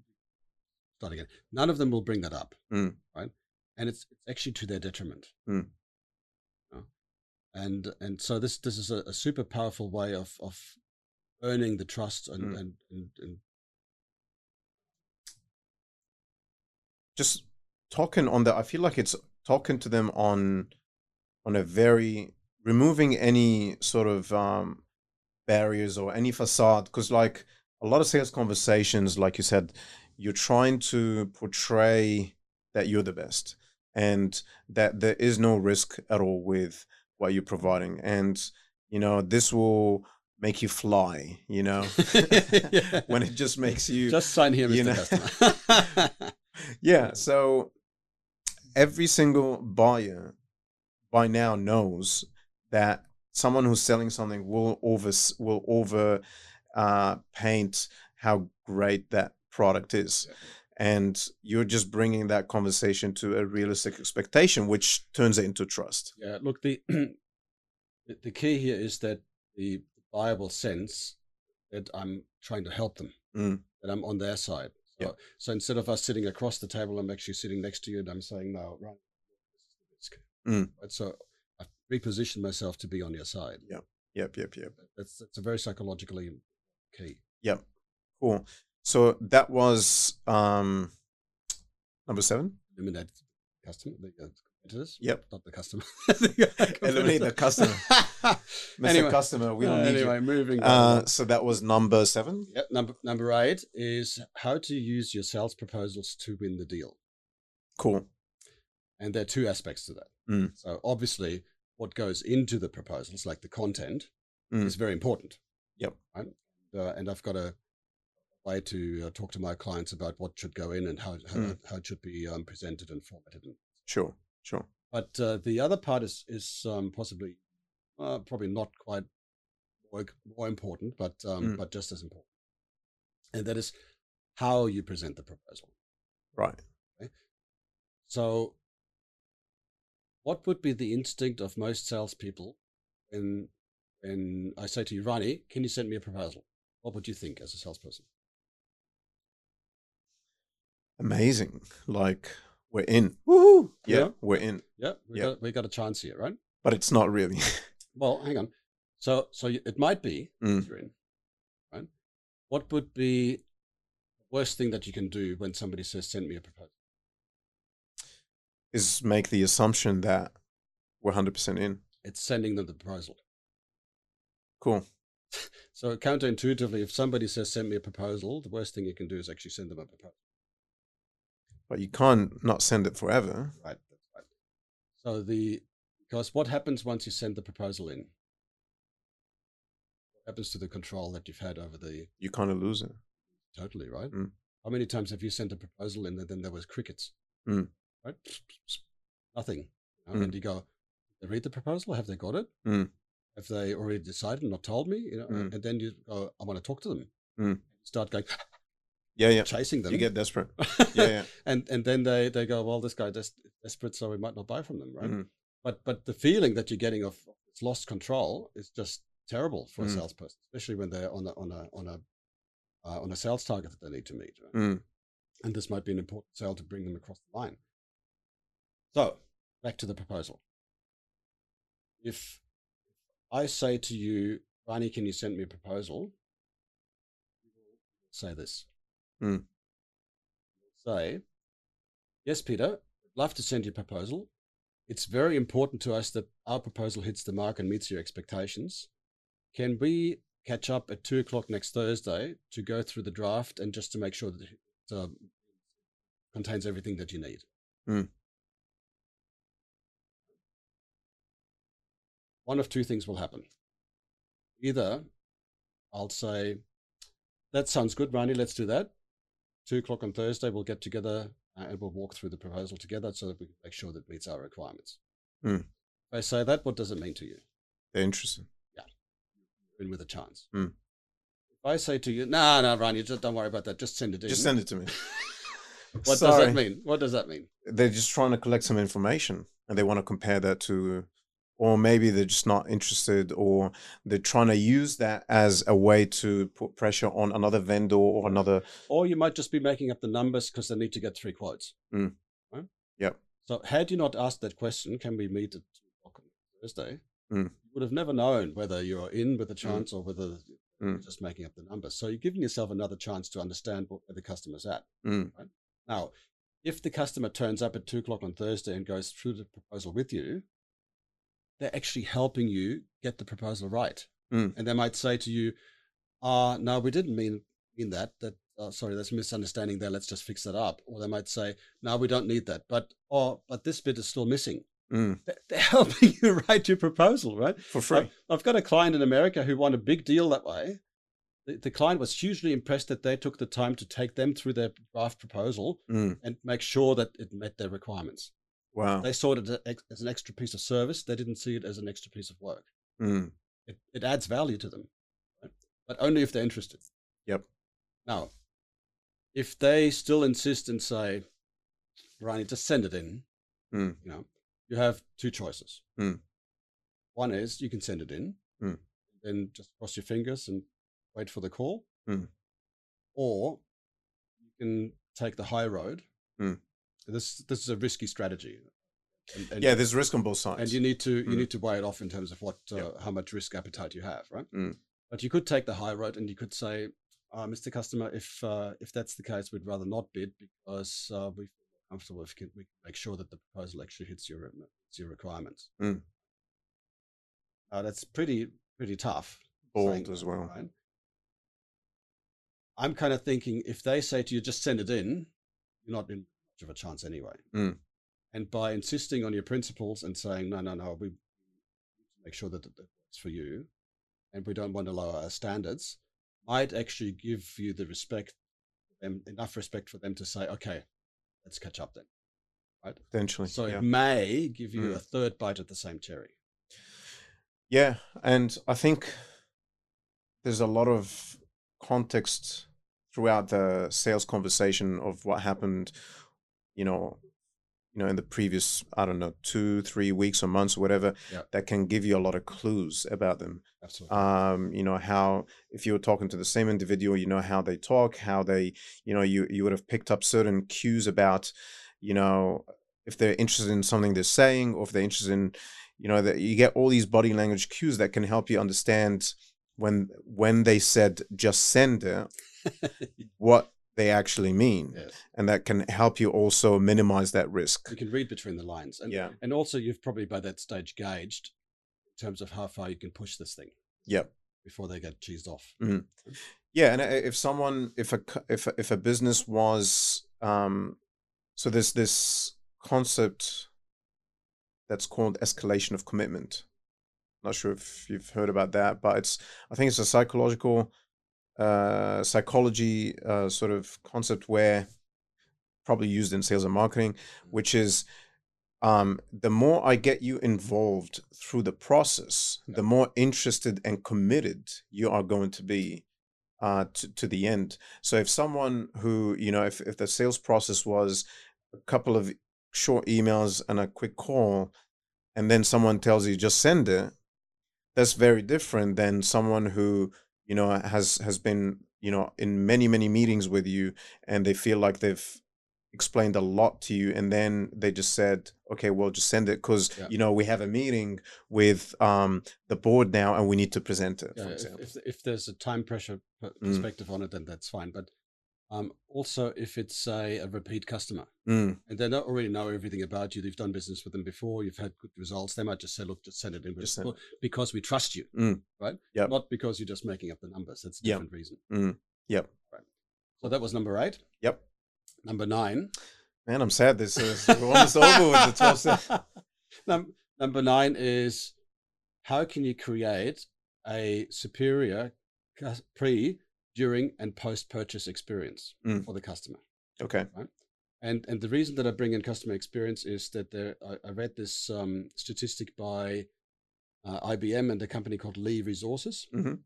start again none of them will bring that up Mm. right and it's it's actually to their detriment Mm. You know? and and so this this is a, a super powerful way of of earning the trust and Mm. and, and and just talking on that i feel like it's talking to them on on a very removing any sort of um barriers or any facade because like a lot of sales conversations like you said you're trying to portray that you're the best and that there is no risk at all with what you're providing and you know this will make you fly you know? When it just makes you just sign here you mr know- yeah so every single buyer by now knows that someone who's selling something will over will over uh, paint how great that product is. And you're just bringing that conversation to a realistic expectation, which turns it into trust. Yeah, look, the- the key here is that the will sense that I'm trying to help them, Mm. that I'm on their side. So, Yeah. so instead of us sitting across the table, I'm actually sitting next to you and I'm saying, no, right, this is the risk. Mm. Right, so I've repositioned myself to be on your side. Yeah. Yep, yep, yep. That's, that's a very psychologically key. Yep. Cool. So that was um number seven. Eliminate customer, the uh, competitors. Yep. Not the customer. Eliminate the customer. Mr. Anyway. Customer, we don't Uh, need anyway, you. moving on. Uh, so that was number seven. Yep, number number eight is how to use your sales proposals to win the deal. Cool. And there are two aspects to that. Mm. So obviously, what goes into the proposals, like the content, Mm. is very important. Yep. Right. Uh, and I've got a way to uh, talk to my clients about what should go in and how how, Mm. how it should be um, presented and formatted. And, Sure. Sure. but uh, the other part is is um, possibly uh, probably not quite more, more important, but um, Mm. but just as important. And that is how you present the proposal. Right. So, what would be the instinct of most salespeople when when I say to you, Ronnie, can you send me a proposal? What would you think as a salesperson? Amazing. Like we're in. Woohoo. Yeah, Yeah. we're in. Yeah, we Yeah. got we got a chance here, right? But it's not really. Well, hang on. So so it might be Mm. you're in, right? What would be the worst thing that you can do when somebody says, "Send me a proposal"? Is make the assumption that we're hundred percent in. It's sending them the proposal. Cool. So counterintuitively, if somebody says, "Send me a proposal," the worst thing you can do is actually send them a proposal. But you can't not send it forever. Right. Right. So the because what happens once you send the proposal in? What happens to the control that you've had over the You kind of lose it. totally right? Mm. How many times have you sent a proposal in and then there was crickets? Mm. Right? Nothing. Mm. And you go, they read the proposal, have they got it? Mm. Have they already decided and not told me? You know, Mm. and then you go, I want to talk to them. Mm. Start going Yeah, yeah. chasing them. You get desperate. Yeah, yeah. and and then they they go, well, this guy is desperate, so we might not buy from them, right? Mhm. But but the feeling that you're getting of it's lost control is just terrible for a Mm. salesperson, especially when they're on a on a on a uh, on a sales target that they need to meet. Right? Mm. And this might be an important sale to bring them across the line. So back to the proposal. If I say to you, Rani, can you send me a proposal? Say this. Mm. Say, yes, Peter, love to send you a proposal. It's very important to us that our proposal hits the mark and meets your expectations. Can we catch up at two o'clock next Thursday to go through the draft and just to make sure that it uh, contains everything that you need? Mm. One of two things will happen. Either I'll say, that sounds good, Rani, let's do that. Two o'clock on Thursday, we'll get together uh, and we'll walk through the proposal together so that we can make sure that it meets our requirements. Mm. If I say that, what does it mean to you? They're interesting. Yeah. In with a chance. Mm. If I say to you, "No, no, Ryan, you just don't worry about that. Just send it in." Just send it to me. What does that mean? What does that mean? They're just trying to collect some information and they want to compare that to, or maybe they're just not interested, or they're trying to use that as a way to put pressure on another vendor or another. Or you might just be making up the numbers because they need to get three quotes. Mm. Right? Yep. So had you not asked that question, can we meet at two o'clock on Thursday? Mm. You would have never known whether you're in with a chance or whether you're Mm. just making up the numbers. So you're giving yourself another chance to understand what, where the customer's at. Mm. Now, if the customer turns up at two o'clock on Thursday and goes through the proposal with you, they're actually helping you get the proposal right. Mm. And they might say to you, uh, no, we didn't mean, mean that. That uh, sorry, there's a misunderstanding there. Let's just fix that up. Or they might say, no, we don't need that. But or but this bit is still missing. Mm. They're, they're helping you write your proposal, right? For free. I've, I've got a client in America who won a big deal that way. The, the client was hugely impressed that they took the time to take them through their draft proposal Mm. and make sure that it met their requirements. Wow. They saw it as, an extra piece of service. They didn't see it as an extra piece of work. Mm. It, it adds value to them, right? but only if they're interested. Yep. Now, if they still insist and say, Rani, just send it in, Mm. you know, you have two choices. Mm. One is you can send it in, Mm. then just cross your fingers and wait for the call, Mm. or you can take the high road. This this is a risky strategy. And, and- Yeah, there's risk on both sides. and you need to you Mm. need to weigh it off in terms of what uh, Yep. how much risk appetite you have, right? Mm. But you could take the high road, and you could say, uh, "Mr. Customer, if uh, if that's the case, we'd rather not bid because uh, we feel comfortable if we can, make sure that the proposal actually hits your hits your requirements." Mm. Uh, that's pretty pretty tough. Bold as well. Right? I'm kind of thinking if they say to you, "Just send it in," you're not in much of a chance anyway. Mm. And by insisting on your principles and saying, "No, no, no, we make sure that it it works for you," and we don't want to lower our standards, might actually give you the respect, them enough respect for them to say, "Okay, let's catch up then." Right? Potentially. So yeah. it may give you Mm. a third bite at the same cherry. Yeah, and I think there's a lot of context throughout the sales conversation of what happened, you know, you know, in the previous, I don't know, two, three weeks or months or whatever, Yeah. that can give you a lot of clues about them. Absolutely. Um, you know, how if you were talking to the same individual, you know how they talk, how they, you know, you you would have picked up certain cues about, you know, if they're interested in something they're saying, or if they're interested in, you know, that you get all these body language cues that can help you understand when when they said just send it, what they actually mean, yes. and that can help you also minimize that risk. You can read between the lines. And, Yeah. and also, you've probably by that stage gauged in terms of how far you can push this thing yeah before they get cheesed off. Yeah, and if someone, if a if a, if a business was, um, so there's this concept that's called escalation of commitment. Not sure if you've heard about that, but it's I think it's a psychological, uh, psychology uh, sort of concept where probably used in sales and marketing, which is um, the more I get you involved through the process, Yeah. the more interested and committed you are going to be uh, to, to the end. So if someone who, you know, if, if the sales process was a couple of short emails and a quick call, and then someone tells you just send it, that's very different than someone who, you know, has has been, you know, in many, many meetings with you and they feel like they've explained a lot to you and then they just said okay well just send it because Yeah. you know we have a meeting with um the board now and we need to present it Yeah, for if, example if, if there's a time pressure Mm. perspective on it, then that's fine. But um, also, if it's a, a repeat customer Mm, and they don't already know everything about you, they've done business with them before, you've had good results, they might just say, "Look, just send it in," Just send because we trust you, Mm. right? Yep. Not because you're just making up the numbers. That's a Yep. different reason. mm, yep So that was number eight. yep Number nine. man i'm sad this is we're almost over with the 12 steps Num- number nine is how can you create a superior pre, during, and post purchase experience Mm. for the customer? okay Right? And and the reason that I bring in customer experience is that there I, I read this um, statistic by uh, IBM and a company called Lee Resources, Mhm.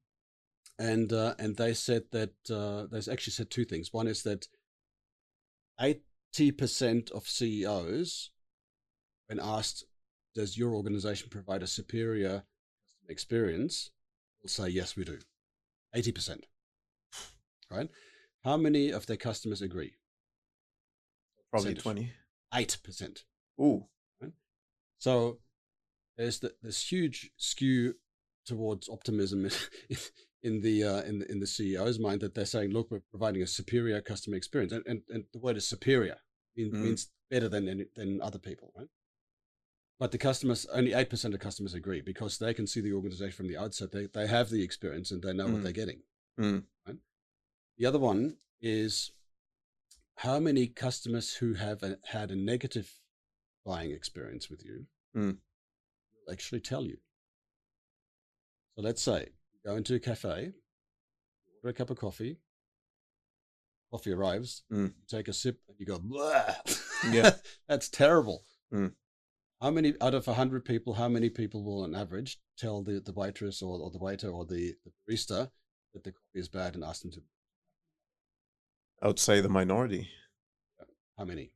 and uh, and they said that uh, they actually said two things. One is that eighty percent of CEOs, when asked, "Does your organization provide a superior experience?" will say, "Yes, we do." Eighty percent. Right? How many of their customers agree? probably Percentage. 20 Eight percent. Ooh. So there's the, this huge skew towards optimism in the uh, in the, in the CEO's mind that they're saying, look, we're providing a superior customer experience, and and, and the word is superior mean, Mm. means better than any, than other people, right? But the customers, only eight percent of customers agree because they can see the organization from the outset. They they have the experience and they know what Mm. they're getting. Mm. The other one is how many customers who have a, had a negative buying experience with you Mm. will actually tell you. So let's say you go into a cafe, order a cup of coffee, coffee arrives, Mm. you take a sip, and you go, Blah! Yeah. that's terrible. Mm. how many out of 100 people how many people will on average tell the, the waitress or, or the waiter or the, the barista that the coffee is bad and ask them to I would say the minority. how many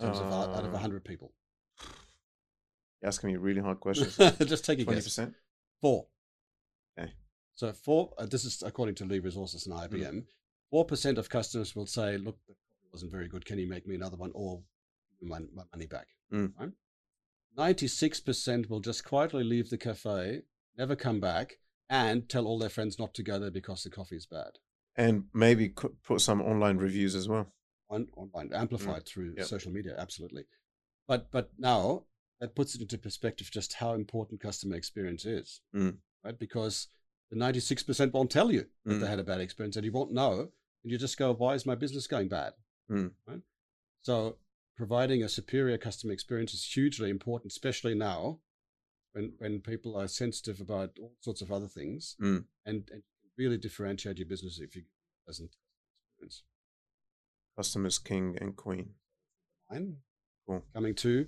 in terms of out out of Uh, 100 people You're asking me really hard questions. just take a Twenty guess percent. four Okay. so four uh, this is according to Lee Resources and. IBM four percent of customers will say look the coffee wasn't very good can you make me another one or my, my money back Mm. right? 96% will just quietly leave the cafe never come back and tell all their friends not to go there because the coffee is bad And maybe put some online reviews as well. on, online amplified through Mm. Yep. social media absolutely but but now that puts it into perspective just how important customer experience is Mm. right because the 96% won't tell you that they Mm. had a bad experience and you won't know and you just go why is my business going bad Mm. right so providing a superior customer experience is hugely important especially now when when people are sensitive about all sorts of other things Mm. and, and really differentiate your business if you doesn't experience Customers king and queen. Fine. Cool. coming to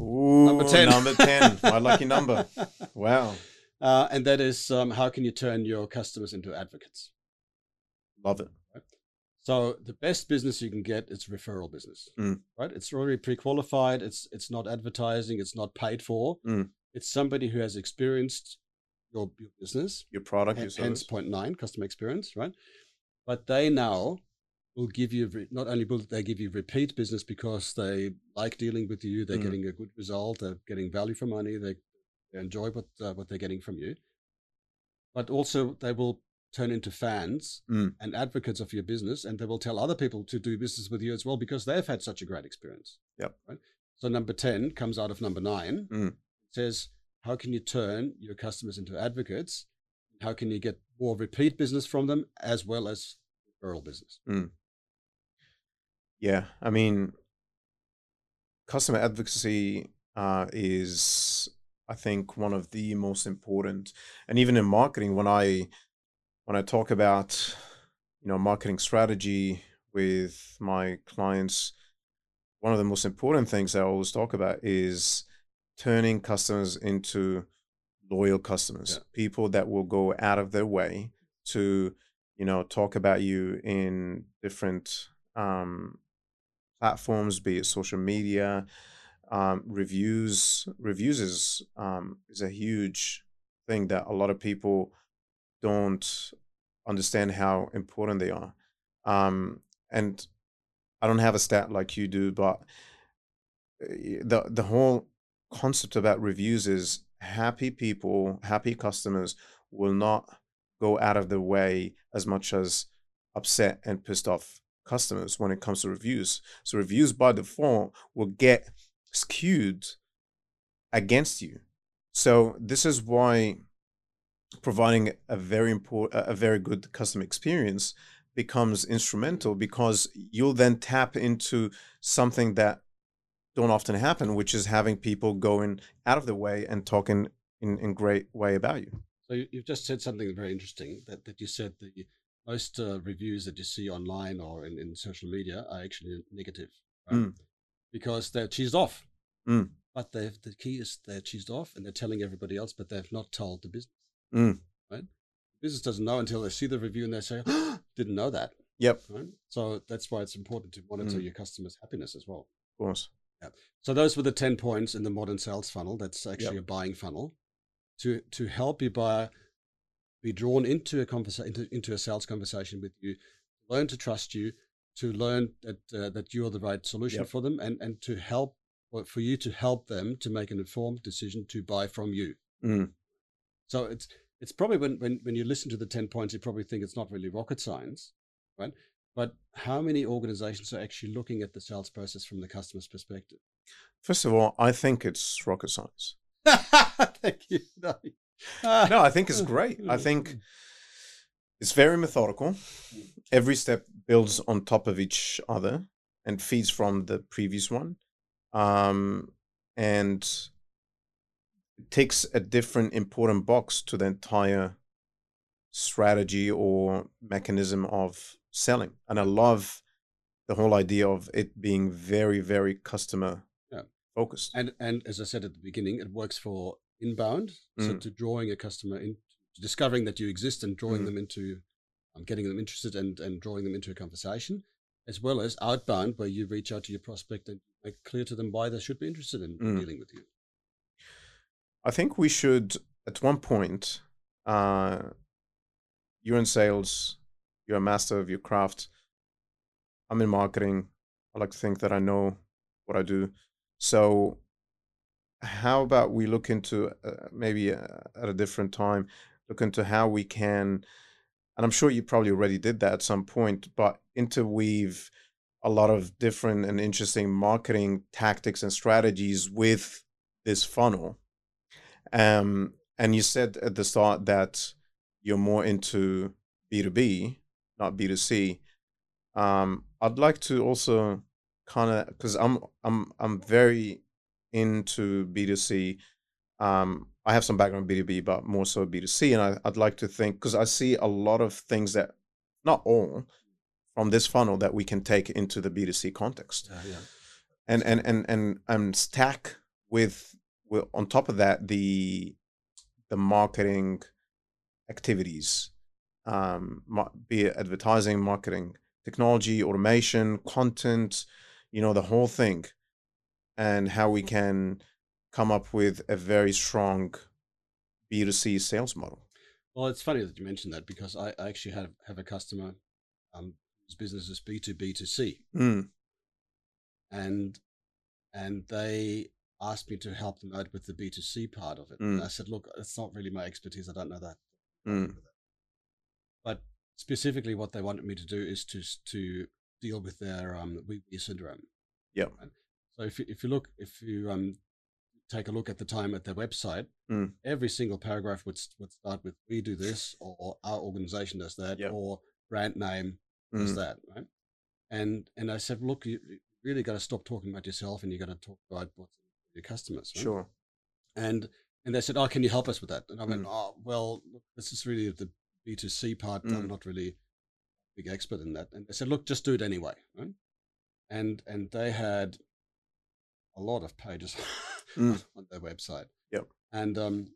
Ooh, Number 10. Number 10. My lucky number. Wow. Uh, and that is um, how can you turn your customers into advocates? Love it. So the best business you can get is referral business, Mm. right? It's already pre-qualified. It's it's not advertising. It's not paid for. Mm. It's somebody who has experienced your, your business. Your product, your hence service. point nine, customer experience, right? But they now will give you not only will they give you repeat business because they like dealing with you, they're Mm. getting a good result, they're getting value for money, they, they enjoy what uh, what they're getting from you, but also they will turn into fans Mm. and advocates of your business, and they will tell other people to do business with you as well because they've had such a great experience. Yep. Right. So number ten comes out of number nine. Mm. Says, how can you turn your customers into advocates? How can you get more repeat business from them as well as referral business? Yeah. I mean, customer advocacy uh, is, I think, one of the most important. And even in marketing, when I when I talk about, you know, marketing strategy with my clients, one of the most important things I always talk about is turning customers into loyal customers, Yeah. people that will go out of their way to, you know, talk about you in different um, platforms, be it social media, um, reviews. Reviews is um, is a huge thing that a lot of people don't understand how important they are. Um, and I don't have a stat like you do, but uh, the the whole concept about reviews is happy people, happy customers will not go out of their way as much as upset and pissed off customers when it comes to reviews. So reviews by default will get skewed against you. So this is why providing a very important a very good customer experience becomes instrumental because you'll then tap into something that don't often happen, which is having people going out of the way and talking in, in great way about you. So you- you've just said something very interesting that, that you said the most uh, reviews that you see online or in, in social media are actually negative, right? Mm. because they're cheesed off. Mm. But they've, the key is they're cheesed off and they're telling everybody else, but they've not told the business. Mm. Right? business doesn't know until they see the review and they say, "Didn't know that." Yep, Right. So that's why it's important to monitor Mm. your customers' happiness as well. of course. So those were the 10 points in the modern sales funnel. That's actually a buying funnel to to help your buyer be drawn into a conversation into, into a sales conversation with you, learn to trust you, to learn that uh, that you're the right solution Yep. for them and and to help or for you to help them to make an informed decision to buy from you. Mm. So it's it's probably when, when when you listen to the 10 points, you probably think it's not really rocket science, right? But how many organizations are actually looking at the sales process from the customer's perspective? First of all, I think it's rocket science. Thank you. No. No, I think it's great. I think it's very methodical. Every step builds on top of each other and feeds from the previous one. Um, and takes a different important box to the entire strategy or mechanism of selling. And I love the whole idea of it being very, very customer Yeah. focused. And and as I said at the beginning, it works for inbound, so Mm. to drawing a customer in, discovering that you exist and drawing Mm. them into, um, getting them interested and and drawing them into a conversation, as well as outbound, where you reach out to your prospect and make clear to them why they should be interested in Mm. dealing with you. I think we should, at one point, uh, you're in sales, you're a master of your craft. I'm in marketing. I like to think that I know what I do. So, how about we look into uh, maybe uh, at a different time, look into how we can, and I'm sure you probably already did that at some point, but interweave a lot of different and interesting marketing tactics and strategies with this funnel. Um, and you said at the start that you're more into B2B, not B2C. Um, I'd like to also kind of because I'm I'm I'm very into B2C. Um, I have some background in B2B, but more so B2C, and I, I'd like to think because I see a lot of things that, not all, from this funnel that we can take into the B2C context Yeah, yeah. and and and and and stack with, with on top of that the the marketing activities um be it advertising marketing technology automation content you know the whole thing and how we can come up with a very strong b2c sales model Well, it's funny that you mentioned that because I, I actually have have a customer um, whose business is B two B two C, mm, and and they asked me to help them out with the B two C part of it. And Mm. I said, look, it's not really my expertise. I don't know that. mm, specifically, what they wanted me to do is to to deal with their um syndrome. Right? So if you, if you look if you um take a look at the time at their website, Mm. every single paragraph would would start with "We do this" or "Our organization does that" Yep. or "Brand name does mm, that." Right? And and I said, look, you you really got to stop talking about yourself, and you got to talk about what's your customers. right? sure and and they said, "Oh, can you help us with that?" And I went, Mm. "Oh, well, this is really the B two C part. Mm. I'm not really a big expert in that." And they said, "Look, just do it anyway." Right? And and they had a lot of pages Mm. on their website. Yep. And um,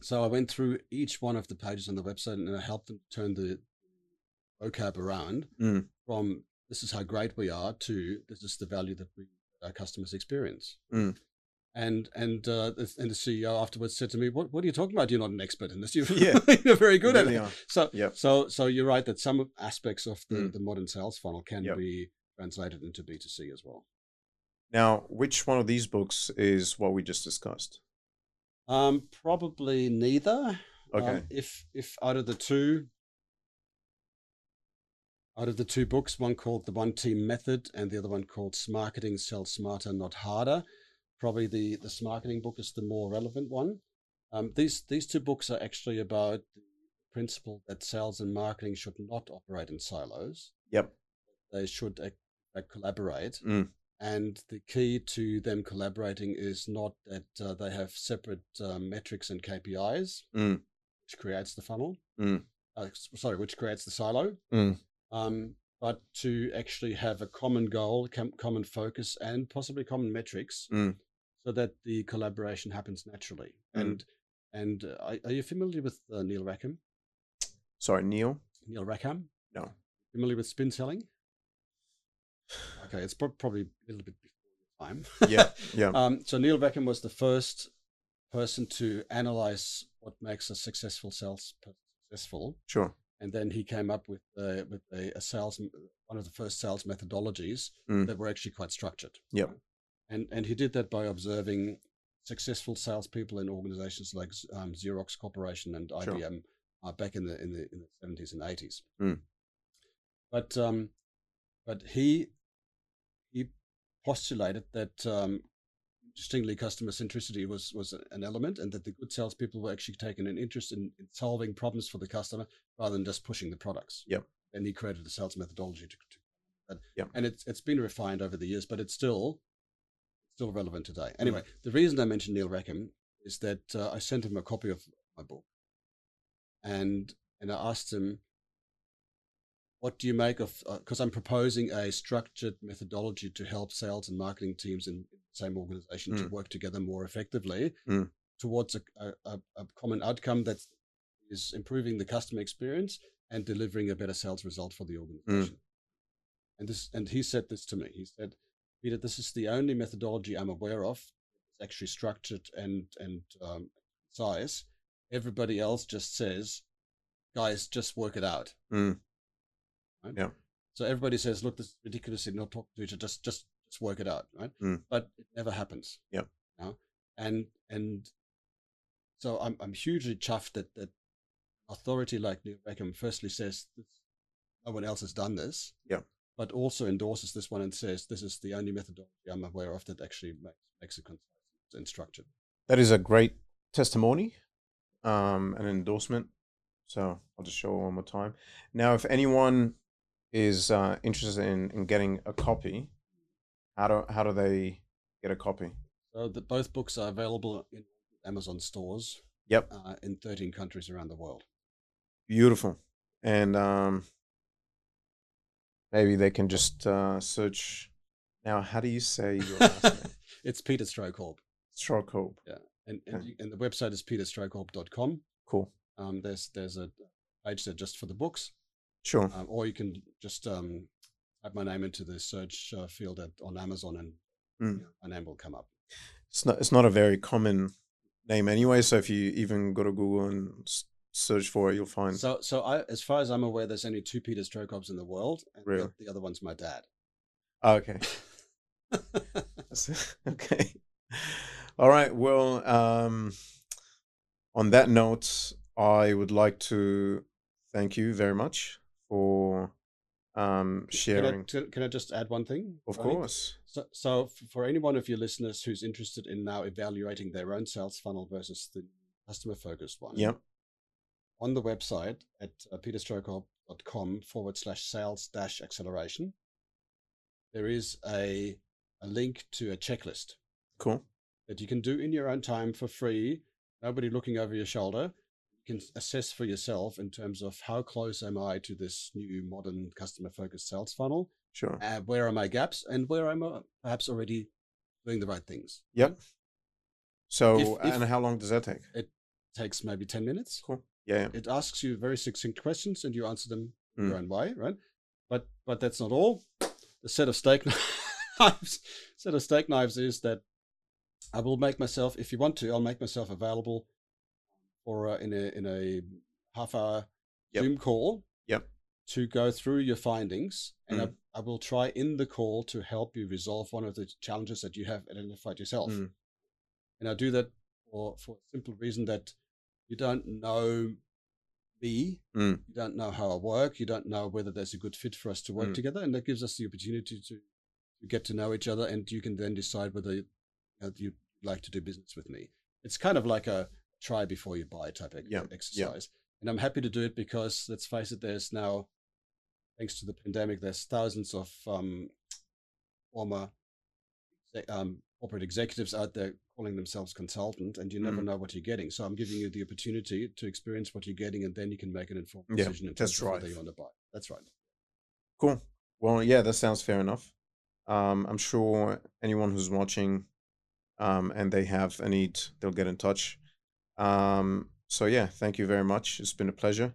so I went through each one of the pages on the website and I helped them turn the vocab around Mm. from "This is how great we are" to "This is the value that we our customers experience." Mm. And and uh, the- and the CEO afterwards said to me, "What what are you talking about? You're not an expert in this. You're, Yeah. you're very good at it." are. So Yep. so so you're right that some aspects of the, Mm. the modern sales funnel can Yep. be translated into B two C as well. now which one of these books is what we just discussed Um, probably neither. okay Um, if if out of the two, out of the two books, one called the One Team Method and the other one called Smarketing Sell Smarter, Not Harder. Probably the the Smarketing book is the more relevant one. Um, these these two books are actually about the principle that sales and marketing should not operate in silos. yep They should uh, collaborate. Mm. And the key to them collaborating is not that uh, they have separate uh, metrics and KPIs, Mm. which creates the funnel. Mm. Uh, sorry, which creates the silo. Mm. Um, but to actually have a common goal, com- common focus, and possibly common metrics, Mm. So that the collaboration happens naturally. Mm. And and uh, are, are you familiar with uh, Neil Rackham? sorry neil Neil Rackham, no familiar with spin selling? Okay, it's prob- probably a little bit before your time. yeah yeah Um, so Neil Rackham was the first person to analyze what makes a successful sales successful, sure and then he came up with uh, with a, a sales one of the first sales methodologies Mm. that were actually quite structured. Yep. And and he did that by observing successful salespeople in organizations like um, Xerox Corporation and Sure. IBM uh, back in the in the in the seventies and eighties. Mm. But um, but he he postulated that um, interestingly customer centricity was was an element, and that the good salespeople were actually taking an interest in, in solving problems for the customer rather than just pushing the products. Yep. And he created a sales methodology to, to that. Yep. And it's it's been refined over the years, but it's still still relevant today. Anyway, the reason I mentioned Neil Rackham is that uh, I sent him a copy of my book, and and I asked him, "What do you make of?" Because I'm proposing a structured methodology to help sales and marketing teams in the same organization to Mm. work together more effectively Mm. towards a, a, a- common outcome that is improving the customer experience and delivering a better sales result for the Mm. organization. And this, and he said this to me. He said, "Peter, this is the only methodology I'm aware of It's actually structured and and um, size. Everybody else just says, guys, just work it out." Mm. Right? Yeah. So everybody says, "Look, this is ridiculous. You're not talking to each other. Just just just work it out." Right? Mm. But it never happens. Yeah. You know? And and so I'm I'm hugely chuffed that that authority like Neil Rackham firstly says this, no one else has done this. Yep. But also endorses this one and says this is the only methodology I'm aware of that actually makes makes it concise and structured. That is a great testimony, um, an endorsement. So I'll just show it one more time. Now, if anyone is uh, interested in, in getting a copy, how do how do they get a copy? So that both books are available in Amazon stores Yep, uh, in 13 countries around the world. beautiful. And um, maybe they can just uh, search. Now, how do you say your last name? it's Peter Strohkorb. Strokehope. And, and, Okay. you, and the website is peterstrohkorb.com. Cool. Um, there's there's a page there just for the books, Sure. um, or you can just um, type my name into the search uh, field at, on Amazon, and Mm. you know, my name will come up. It's not. It's not a very common name anyway. So if you even go to Google and search for it, you'll find. So so I, as far as I'm aware, there's only two Peter Strohkorbs in the world, and the- Really? the, other one's my dad. Oh, okay. Okay. All right. Well, um, on that note, I would like to thank you very much for um, Can I, sharing. can I just add one thing? Of Ronnie? course. So, so for any one of your listeners who's interested in now evaluating their own sales funnel versus the customer focused one, Yep. On the website at uh, peterstrohkorb.com forward slash sales dash acceleration, there is a, a link to a checklist Cool. that you can do in your own time for free, nobody looking over your shoulder. You can assess for yourself in terms of how close am I to this new modern customer focused sales funnel, Sure. uh, where are my gaps, and where I'm I perhaps already doing the right things. Yep. So, If- if- and how long does that take? It takes maybe 10 minutes. Cool. Yeah. It asks you very succinct questions and you answer them Mm. your own way, right? But but that's not all. The set of steak knives, set of steak knives is that I will make myself, if you want to, I'll make myself available for uh, in a in a half hour Yep. Zoom call. Yep. To go through your findings, and Mm. I, I will try in the call to help you resolve one of the challenges that you have identified yourself. Mm. And I do that for for a simple reason that you don't know me, Mm. you don't know how I work, you don't know whether there's a good fit for us to work Mm. together, and that gives us the opportunity to, to get to know each other, and you can then decide whether you know, you'd like to do business with me. It's kind of like a try before you buy type ex- Yeah, yeah. exercise, and I'm happy to do it because let's face it, there's now, thanks to the pandemic, there's thousands of um, former um, corporate executives out there calling themselves consultant, and you never Mm. know what you're getting. So I'm giving you the opportunity to experience what you're getting, and then you can make an informed Yeah, decision in test terms of whether drive. you want to buy. That's right. Cool. Well, yeah, that sounds fair enough. Um, I'm sure anyone who's watching um, and they have a need, they'll get in touch. Um, so, yeah, thank you very much. It's been a pleasure.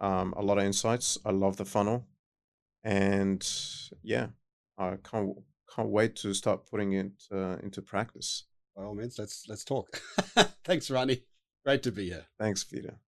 Um, a lot of insights. I love the funnel. And yeah, I can't, can't wait to start putting it uh, into practice. By all means, let's let's talk. Thanks, Ronnie. Great to be here. Thanks, Peter.